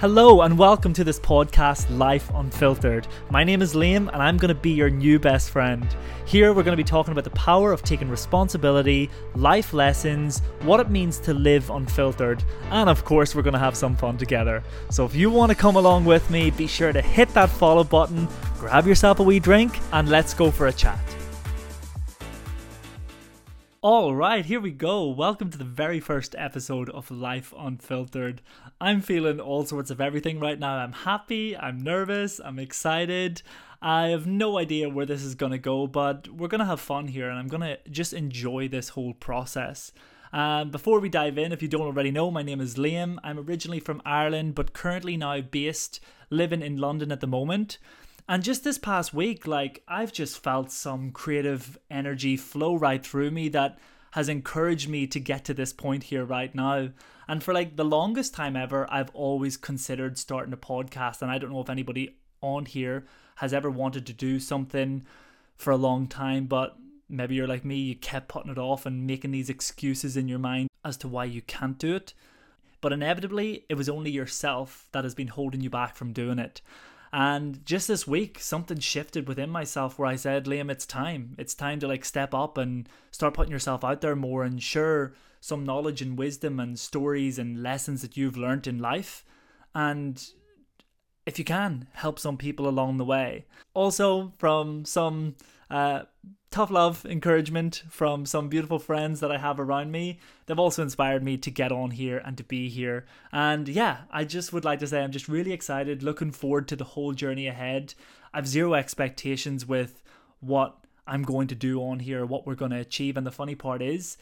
Hello and welcome to this podcast, Life Unfiltered. My name is Liam and I'm going to be your new best friend. Here we're going to be talking about the power of taking responsibility, life lessons, what it means to live unfiltered, and of course we're going to have some fun together. So if you want to come along with me, be sure to hit that follow button, grab yourself a wee drink, and let's go for a chat. All right, here we go. Welcome to the very first episode of Life Unfiltered. I'm feeling all sorts of everything right now. I'm happy, I'm nervous, I'm excited. I have no idea where this is going to go, but we're going to have fun here and I'm going to just enjoy this whole process. Um, before we dive in, if you don't already know, my name is Liam. I'm originally from Ireland, but currently now based living in London at the moment. And just this past week, like I've just felt some creative energy flow right through me that has encouraged me to get to this point here right now. And for like the longest time ever, I've always considered starting a podcast. And I don't know if anybody on here has ever wanted to do something for a long time, but maybe you're like me, you kept putting it off and making these excuses in your mind as to why you can't do it. But inevitably, it was only yourself that has been holding you back from doing it. And just this week, something shifted within myself where I said, Liam, it's time. It's time to like step up and start putting yourself out there more and share some knowledge and wisdom and stories and lessons that you've learned in life. And if you can, help some people along the way. Also, from some uh, tough love, encouragement from some beautiful friends that I have around me. They've also inspired me to get on here and to be here. And yeah, I just would like to say I'm just really excited, looking forward to the whole journey ahead. I've zero expectations with what I'm going to do on here, what we're going to achieve. And the funny part is,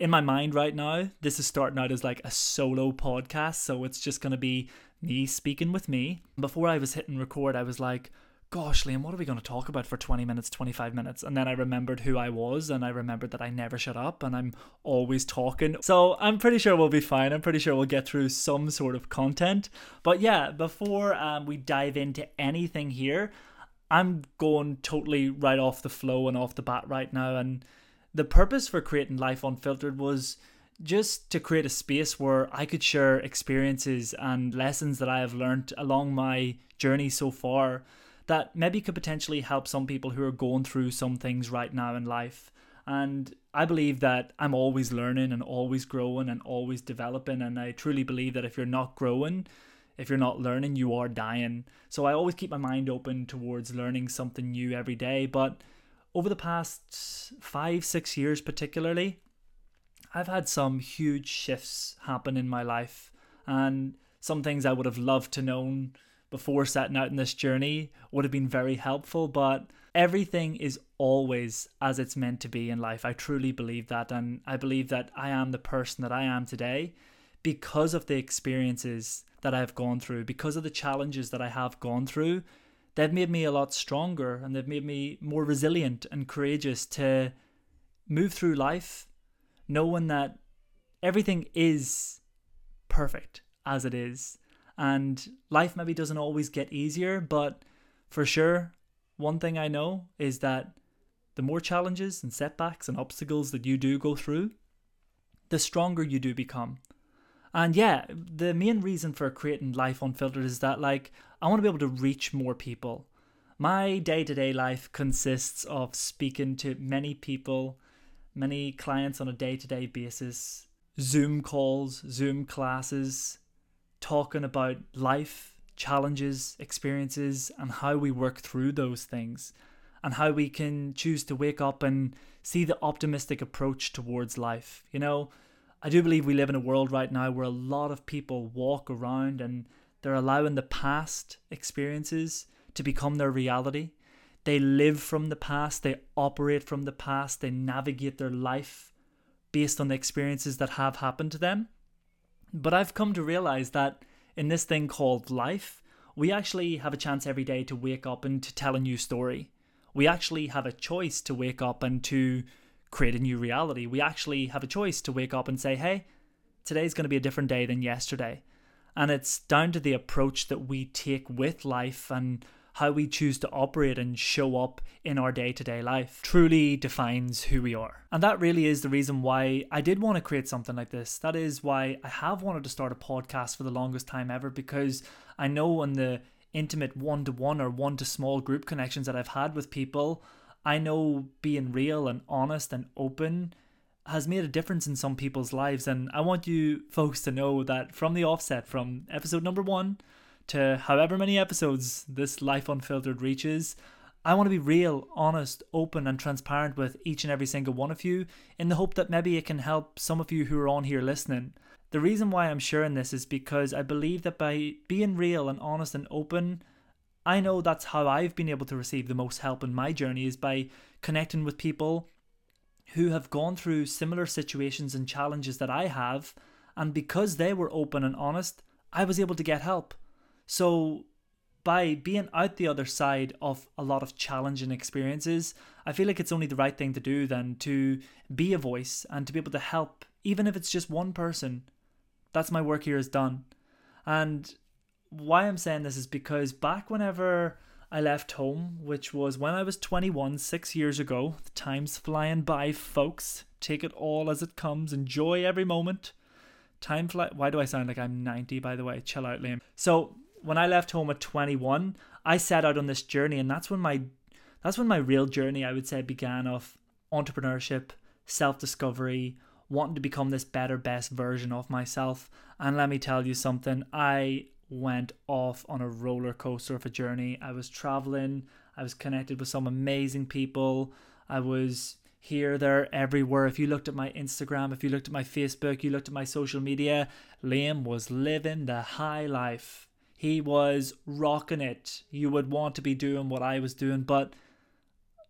in my mind right now, this is starting out as like a solo podcast. So it's just going to be me speaking with me. Before I was hitting record, I was like, gosh, Liam, what are we going to talk about for 20 minutes, 25 minutes? And then I remembered who I was and I remembered that I never shut up and I'm always talking. So I'm pretty sure we'll be fine. I'm pretty sure we'll get through some sort of content. But yeah, before um, we dive into anything here, I'm going totally right off the flow and off the bat right now. And the purpose for creating Life Unfiltered was just to create a space where I could share experiences and lessons that I have learned along my journey so far that maybe could potentially help some people who are going through some things right now in life. And I believe that I'm always learning and always growing and always developing. And I truly believe that if you're not growing, if you're not learning, you are dying. So I always keep my mind open towards learning something new every day. But over the past five, six years, particularly, I've had some huge shifts happen in my life. And some things I would have loved to know before setting out in this journey would have been very helpful, but everything is always as it's meant to be in life. I truly believe that. And I believe that I am the person that I am today because of the experiences that I've gone through, because of the challenges that I have gone through. They've made me a lot stronger and they've made me more resilient and courageous to move through life knowing that everything is perfect as it is and life maybe doesn't always get easier, but for sure, one thing I know is that the more challenges and setbacks and obstacles that you do go through, the stronger you do become. And yeah, the main reason for creating Life Unfiltered is that, like, I want to be able to reach more people. My day to day life consists of speaking to many people, many clients on a day to day basis, Zoom calls, Zoom classes, talking about life, challenges, experiences, and how we work through those things, and how we can choose to wake up and see the optimistic approach towards life. You know, I do believe we live in a world right now where a lot of people walk around and they're allowing the past experiences to become their reality. They live from the past, they operate from the past, they navigate their life based on the experiences that have happened to them. But I've come to realize that in this thing called life, we actually have a chance every day to wake up and to tell a new story. We actually have a choice to wake up and to create a new reality. We actually have a choice to wake up and say, hey, today's going to be a different day than yesterday. And it's down to the approach that we take with life and how we choose to operate and show up in our day to day life truly defines who we are. And that really is the reason why I did want to create something like this. That is why I have wanted to start a podcast for the longest time ever because I know in the intimate one to one or one to small group connections that I've had with people, I know being real and honest and open has made a difference in some people's lives. And I want you folks to know that from the offset, from episode number one to however many episodes this Life Unfiltered reaches, I want to be real, honest, open, and transparent with each and every single one of you in the hope that maybe it can help some of you who are on here listening. The reason why I'm sharing this is because I believe that by being real and honest and open, I know that's how I've been able to receive the most help in my journey is by connecting with people who have gone through similar situations and challenges that I have. And because they were open and honest, I was able to get help. So, by being out the other side of a lot of challenging experiences, I feel like it's only the right thing to do than to be a voice and to be able to help, even if it's just one person. That's my work here is done. And why I'm saying this is because back whenever I left home, which was when I was 21, six years ago, the time's flying by, folks. Take it all as it comes, enjoy every moment. Time fly. Why do I sound like I'm 90, by the way? Chill out, Liam. So, when I left home at 21, I set out on this journey, and that's when my that's when my real journey, I would say, began of entrepreneurship, self discovery, wanting to become this better, best version of myself. And let me tell you something, I went off on a roller coaster of a journey. I was traveling, I was connected with some amazing people. I was here, there, everywhere. If you looked at my Instagram, if you looked at my Facebook, you looked at my social media, Liam was living the high life. He was rocking it. You would want to be doing what I was doing, but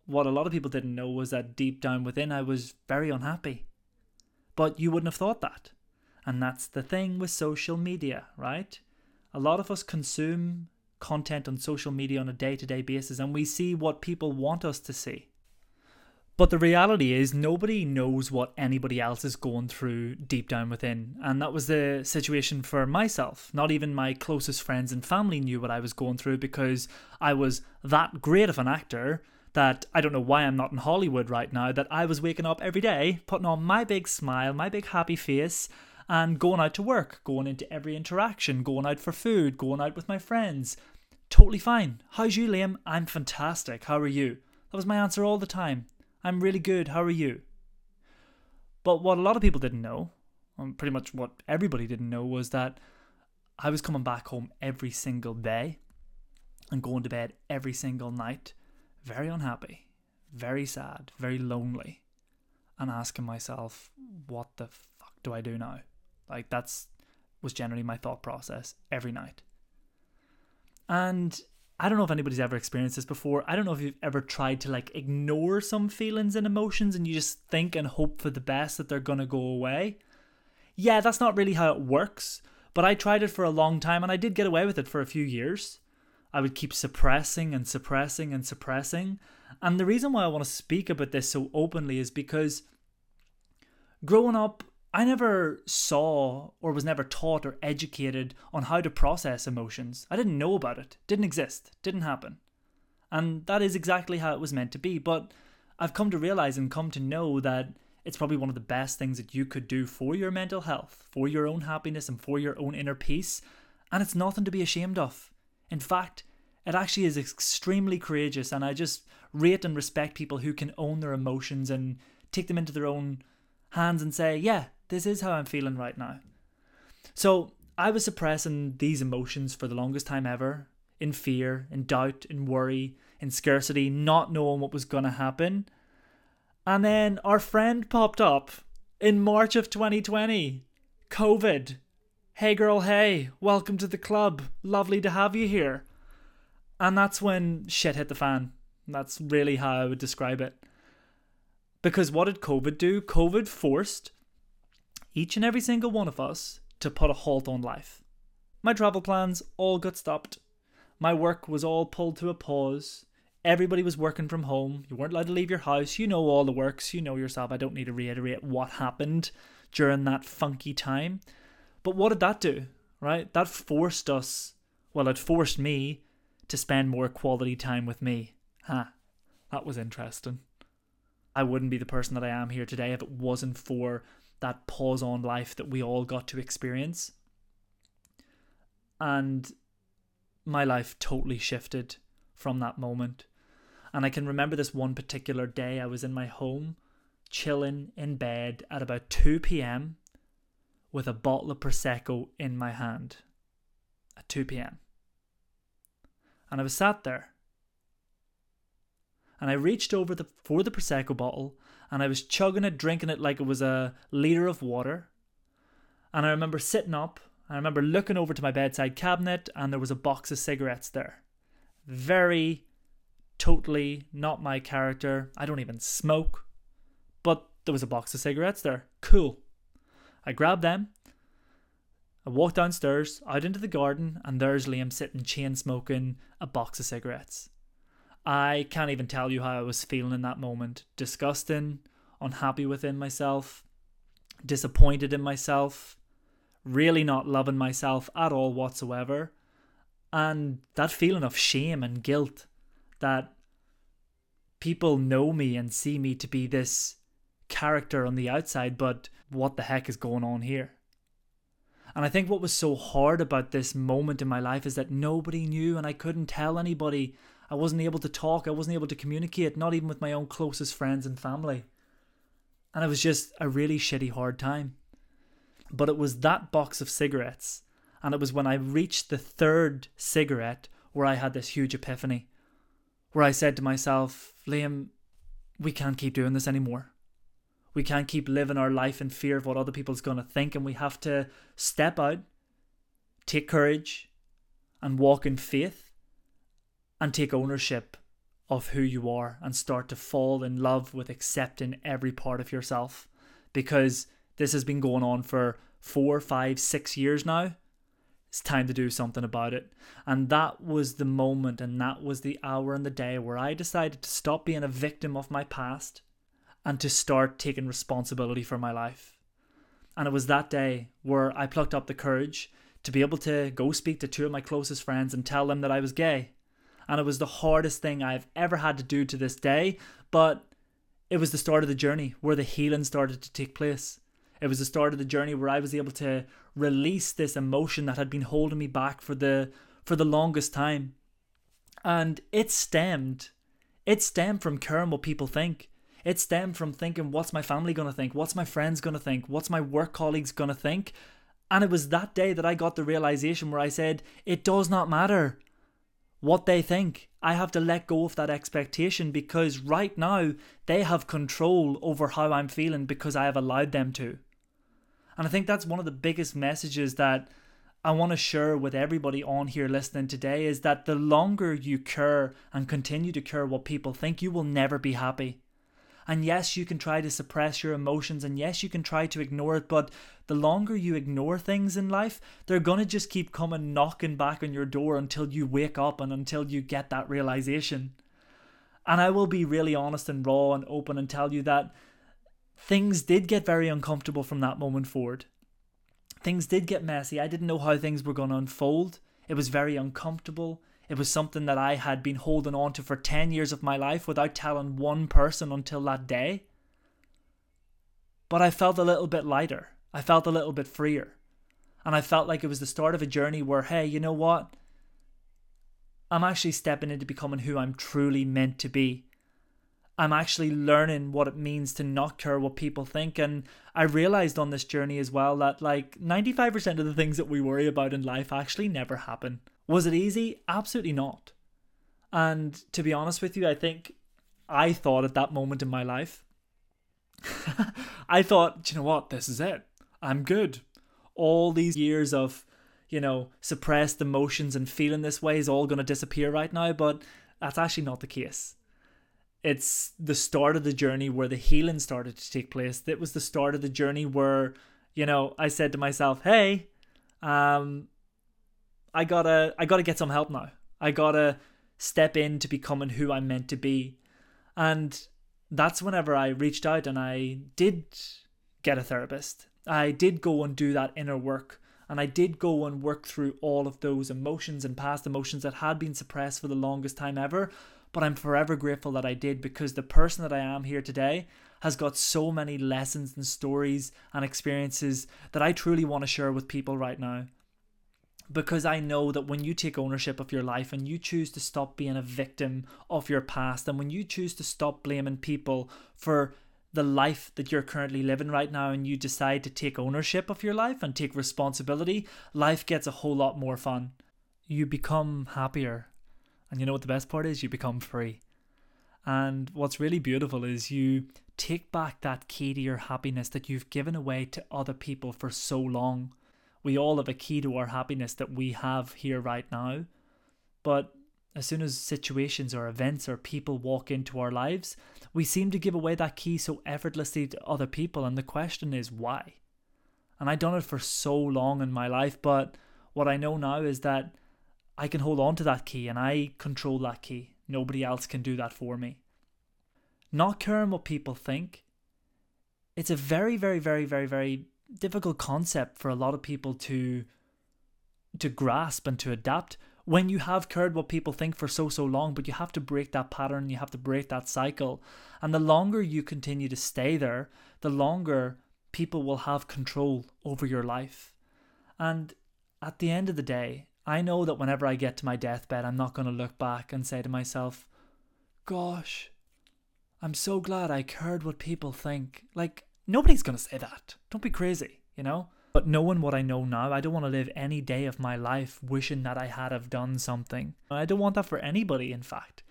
what a lot of people didn't know was that deep down within, I was very unhappy. But you wouldn't have thought that. And that's the thing with social media, right? A lot of us consume content on social media on a day to day basis and we see what people want us to see. But the reality is, nobody knows what anybody else is going through deep down within. And that was the situation for myself. Not even my closest friends and family knew what I was going through because I was that great of an actor that I don't know why I'm not in Hollywood right now, that I was waking up every day, putting on my big smile, my big happy face, and going out to work, going into every interaction, going out for food, going out with my friends. Totally fine. How's you, Liam? I'm fantastic. How are you? That was my answer all the time. I'm really good. How are you? But what a lot of people didn't know, and pretty much what everybody didn't know, was that I was coming back home every single day and going to bed every single night, very unhappy, very sad, very lonely, and asking myself, what the fuck do I do now? Like, that's was generally my thought process every night. And I don't know if anybody's ever experienced this before. I don't know if you've ever tried to like ignore some feelings and emotions and you just think and hope for the best that they're going to go away. Yeah, that's not really how it works, but I tried it for a long time and I did get away with it for a few years. I would keep suppressing and suppressing and suppressing. And the reason why I want to speak about this so openly is because growing up, I never saw or was never taught or educated on how to process emotions. I didn't know about it. Didn't exist. Didn't happen. And that is exactly how it was meant to be. But I've come to realize and come to know that it's probably one of the best things that you could do for your mental health, for your own happiness, and for your own inner peace. And it's nothing to be ashamed of. In fact, it actually is extremely courageous. And I just rate and respect people who can own their emotions and take them into their own hands and say, yeah, this is how I'm feeling right now. So I was suppressing these emotions for the longest time ever in fear, in doubt, in worry, in scarcity, not knowing what was going to happen. And then our friend popped up in March of 2020 COVID. Hey girl, hey, welcome to the club. Lovely to have you here. And that's when shit hit the fan. That's really how I would describe it. Because what did COVID do? COVID forced each and every single one of us to put a halt on life. My travel plans all got stopped. My work was all pulled to a pause. Everybody was working from home. You weren't allowed to leave your house. You know all the works. You know yourself. I don't need to reiterate what happened during that funky time. But what did that do? Right? That forced us, well, it forced me to spend more quality time with me. Huh. That was interesting. I wouldn't be the person that I am here today if it wasn't for that pause on life that we all got to experience. And my life totally shifted from that moment. And I can remember this one particular day I was in my home, chilling in bed at about 2 pm with a bottle of Prosecco in my hand at 2 pm. And I was sat there. And I reached over the, for the Prosecco bottle and I was chugging it, drinking it like it was a litre of water. And I remember sitting up, I remember looking over to my bedside cabinet, and there was a box of cigarettes there. Very, totally not my character. I don't even smoke. But there was a box of cigarettes there. Cool. I grabbed them. I walked downstairs, out into the garden, and there's Liam sitting chain smoking a box of cigarettes. I can't even tell you how I was feeling in that moment. Disgusting, unhappy within myself, disappointed in myself, really not loving myself at all whatsoever. And that feeling of shame and guilt that people know me and see me to be this character on the outside, but what the heck is going on here? And I think what was so hard about this moment in my life is that nobody knew and I couldn't tell anybody. I wasn't able to talk, I wasn't able to communicate, not even with my own closest friends and family. And it was just a really shitty hard time. But it was that box of cigarettes, and it was when I reached the third cigarette where I had this huge epiphany. Where I said to myself, Liam, we can't keep doing this anymore. We can't keep living our life in fear of what other people's going to think, and we have to step out, take courage, and walk in faith and take ownership of who you are and start to fall in love with accepting every part of yourself because this has been going on for four, five, six years now. It's time to do something about it. And that was the moment and that was the hour and the day where I decided to stop being a victim of my past and to start taking responsibility for my life. And it was that day where I plucked up the courage to be able to go speak to two of my closest friends and tell them that I was gay and it was the hardest thing I've ever had to do to this day. But it was the start of the journey where the healing started to take place. It was the start of the journey where I was able to release this emotion that had been holding me back for the for the longest time. And it stemmed it stemmed from caring what people think. It stemmed from thinking what's my family gonna think, what's my friends gonna think, what's my work colleagues gonna think. And it was that day that I got the realization where I said, it does not matter what they think. I have to let go of that expectation because right now they have control over how I'm feeling because I have allowed them to. And I think that's one of the biggest messages that I want to share with everybody on here listening today is that the longer you care and continue to care what people think, you will never be happy. And yes, you can try to suppress your emotions, and yes, you can try to ignore it, but the longer you ignore things in life, they're gonna just keep coming knocking back on your door until you wake up and until you get that realization. And I will be really honest and raw and open and tell you that things did get very uncomfortable from that moment forward. Things did get messy. I didn't know how things were going to unfold. It was very uncomfortable. It was something that I had been holding on to for 10 years of my life without telling one person until that day. But I felt a little bit lighter. I felt a little bit freer. And I felt like it was the start of a journey where, hey, you know what? I'm actually stepping into becoming who I'm truly meant to be. I'm actually learning what it means to not care what people think. And I realized on this journey as well that like 95% of the things that we worry about in life actually never happen. Was it easy? Absolutely not. And to be honest with you, I think I thought at that moment in my life, I thought, you know what, this is it. I'm good. All these years of, you know, suppressed emotions and feeling this way is all going to disappear right now, but that's actually not the case. It's the start of the journey where the healing started to take place. It was the start of the journey where, you know, I said to myself, hey, um, I gotta I gotta get some help now. I gotta step in to becoming who I'm meant to be. And that's whenever I reached out and I did get a therapist. I did go and do that inner work And I did go and work through all of those emotions and past emotions that had been suppressed for the longest time ever. But I'm forever grateful that I did because the person that I am here today has got so many lessons and stories and experiences that I truly want to share with people right now. Because I know that when you take ownership of your life and you choose to stop being a victim of your past, and when you choose to stop blaming people for the life that you're currently living right now and you decide to take ownership of your life and take responsibility, life gets a whole lot more fun. You become happier. And you know what the best part is? You become free. And what's really beautiful is you take back that key to your happiness that you've given away to other people for so long. We all have a key to our happiness that we have here right now. But as soon as situations or events or people walk into our lives, we seem to give away that key so effortlessly to other people. And the question is why? And I've done it for so long in my life, but what I know now is that I can hold on to that key and I control that key. Nobody else can do that for me. Not caring what people think. It's a very, very, very, very, very difficult concept for a lot of people to to grasp and to adapt when you have cared what people think for so so long but you have to break that pattern you have to break that cycle. And the longer you continue to stay there the longer people will have control over your life. And at the end of the day i know that whenever i get to my deathbed i'm not going to look back and say to myself gosh i'm so glad i cared what people think. Like nobody's going to say that. Don't be crazy you know but knowing what I know now, I don't want to live any day of my life wishing that I had have done something. I don't want that for anybody, in fact.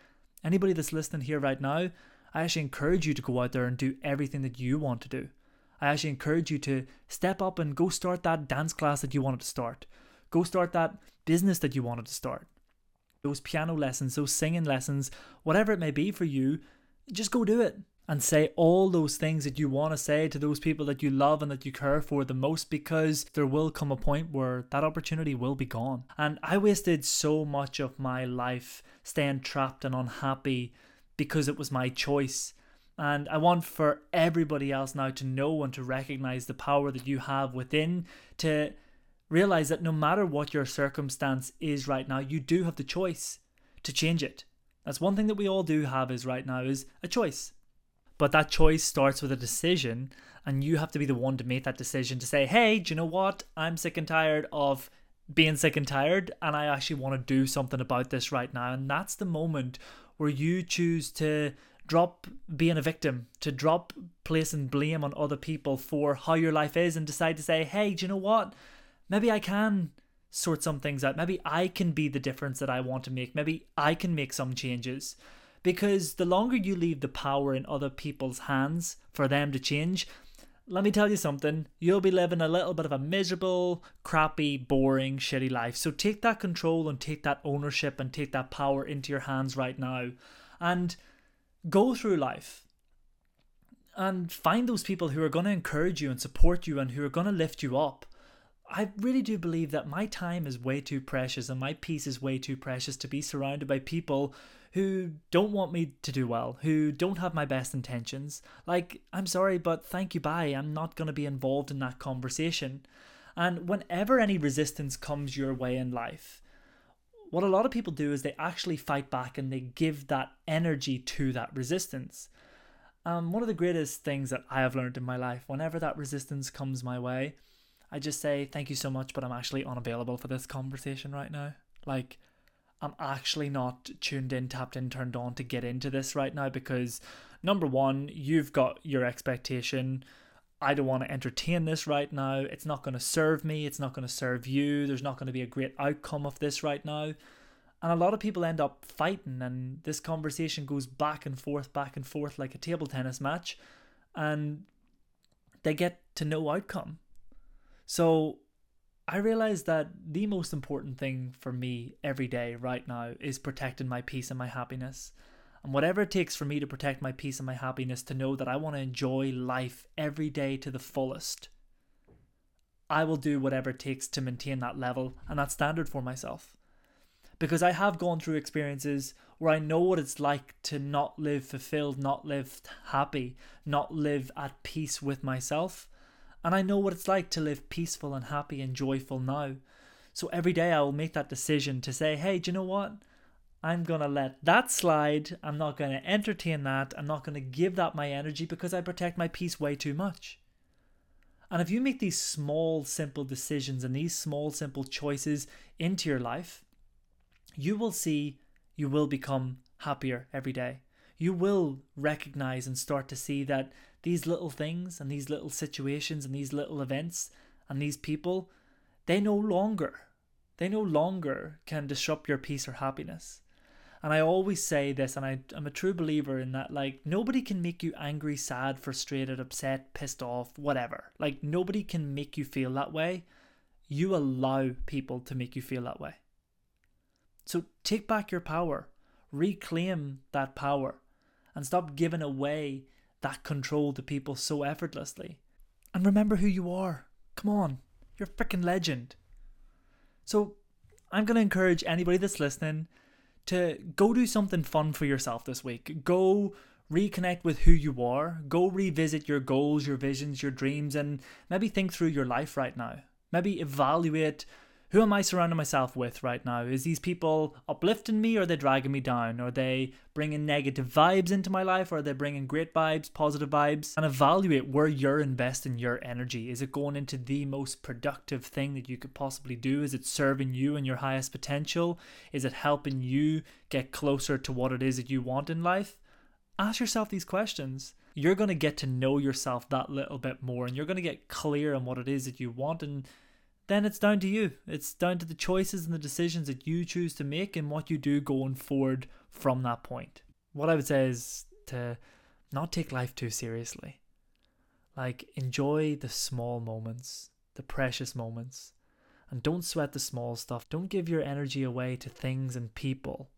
Anybody that's listening here right now, I actually encourage you to go out there and do everything that you want to do. I actually encourage you to step up and go start that dance class that you wanted to start. Go start that business that you wanted to start. Those piano lessons, those singing lessons, whatever it may be for you, just go do it and say all those things that you want to say to those people that you love and that you care for the most because there will come a point where that opportunity will be gone. And I wasted so much of my life staying trapped and unhappy because it was my choice. And I want for everybody else now to know and to recognize the power that you have within to realize that no matter what your circumstance is right now, you do have the choice to change it. That's one thing that we all do have is right now is a choice. But that choice starts with a decision, and you have to be the one to make that decision to say, hey, do you know what? I'm sick and tired of being sick and tired, and I actually want to do something about this right now. And that's the moment where you choose to drop being a victim, to drop placing blame on other people for how your life is, and decide to say, hey, do you know what? Maybe I can sort some things out. Maybe I can be the difference that I want to make. Maybe I can make some changes because the longer you leave the power in other people's hands for them to change, let me tell you something, you'll be living a little bit of a miserable, crappy, boring, shitty life. So take that control and take that ownership and take that power into your hands right now and go through life and find those people who are going to encourage you and support you and who are going to lift you up. I really do believe that my time is way too precious and my peace is way too precious to be surrounded by people who don't want me to do well, who don't have my best intentions. Like, I'm sorry, but thank you, bye. I'm not going to be involved in that conversation. And whenever any resistance comes your way in life, what a lot of people do is they actually fight back and they give that energy to that resistance. Um, one of the greatest things that I have learned in my life, whenever that resistance comes my way, I just say, thank you so much, but I'm actually unavailable for this conversation right now. Like, I'm actually not tuned in, tapped in, turned on to get into this right now because number one, you've got your expectation. I don't want to entertain this right now. It's not going to serve me. It's not going to serve you. There's not going to be a great outcome of this right now. And a lot of people end up fighting, and this conversation goes back and forth, back and forth like a table tennis match, and they get to no outcome. So I realize that the most important thing for me every day right now is protecting my peace and my happiness. And whatever it takes for me to protect my peace and my happiness, to know that I want to enjoy life every day to the fullest, I will do whatever it takes to maintain that level and that standard for myself. Because I have gone through experiences where I know what it's like to not live fulfilled, not live happy, not live at peace with myself And I know what it's like to live peaceful and happy and joyful now. So every day I will make that decision to say, hey, do you know what? I'm going to let that slide. I'm not going to entertain that. I'm not going to give that my energy because I protect my peace way too much. And if you make these small, simple decisions and these small, simple choices into your life, you will see you will become happier every day. You will recognize and start to see that these little things and these little situations and these little events and these people, they no longer, they no longer can disrupt your peace or happiness. And I always say this, and I, I'm a true believer in that, like, nobody can make you angry, sad, frustrated, upset, pissed off, whatever. Like, nobody can make you feel that way. You allow people to make you feel that way. So take back your power, reclaim that power, and stop giving away that control to people so effortlessly. And remember who you are. Come on, you're a freaking legend. So I'm going to encourage anybody that's listening to go do something fun for yourself this week. Go reconnect with who you are. Go revisit your goals, your visions, your dreams, and maybe think through your life right now. Maybe evaluate who am I surrounding myself with right now? Is these people uplifting me or are they dragging me down? Are they bringing negative vibes into my life or are they bringing great vibes, positive vibes? And evaluate where you're investing your energy. Is it going into the most productive thing that you could possibly do? Is it serving you and your highest potential? Is it helping you get closer to what it is that you want in life? Ask yourself these questions you're going to get to know yourself that little bit more and you're going to get clear on what it is that you want and then it's down to you. It's down to the choices and the decisions that you choose to make and what you do going forward from that point. What I would say is to not take life too seriously. Like, enjoy the small moments, the precious moments, and don't sweat the small stuff. Don't give your energy away to things and people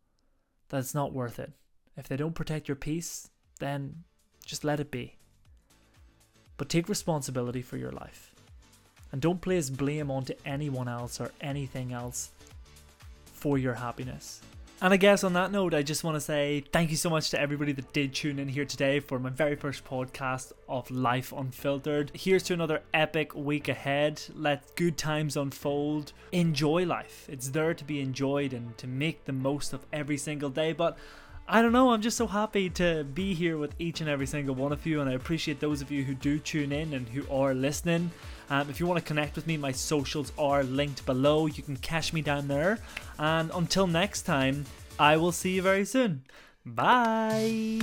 that's not worth it. If they don't protect your peace, then just let it be. But take responsibility for your life. And don't place blame onto anyone else or anything else for your happiness. And I guess on that note, I just want to say thank you so much to everybody that did tune in here today for my very first podcast of Life Unfiltered. Here's to another epic week ahead. Let good times unfold. Enjoy life. It's there to be enjoyed and to make the most of every single day. But I don't know, I'm just so happy to be here with each and every single one of you, and I appreciate those of you who do tune in and who are listening. Um, if you want to connect with me, my socials are linked below. You can catch me down there. And until next time, I will see you very soon. Bye.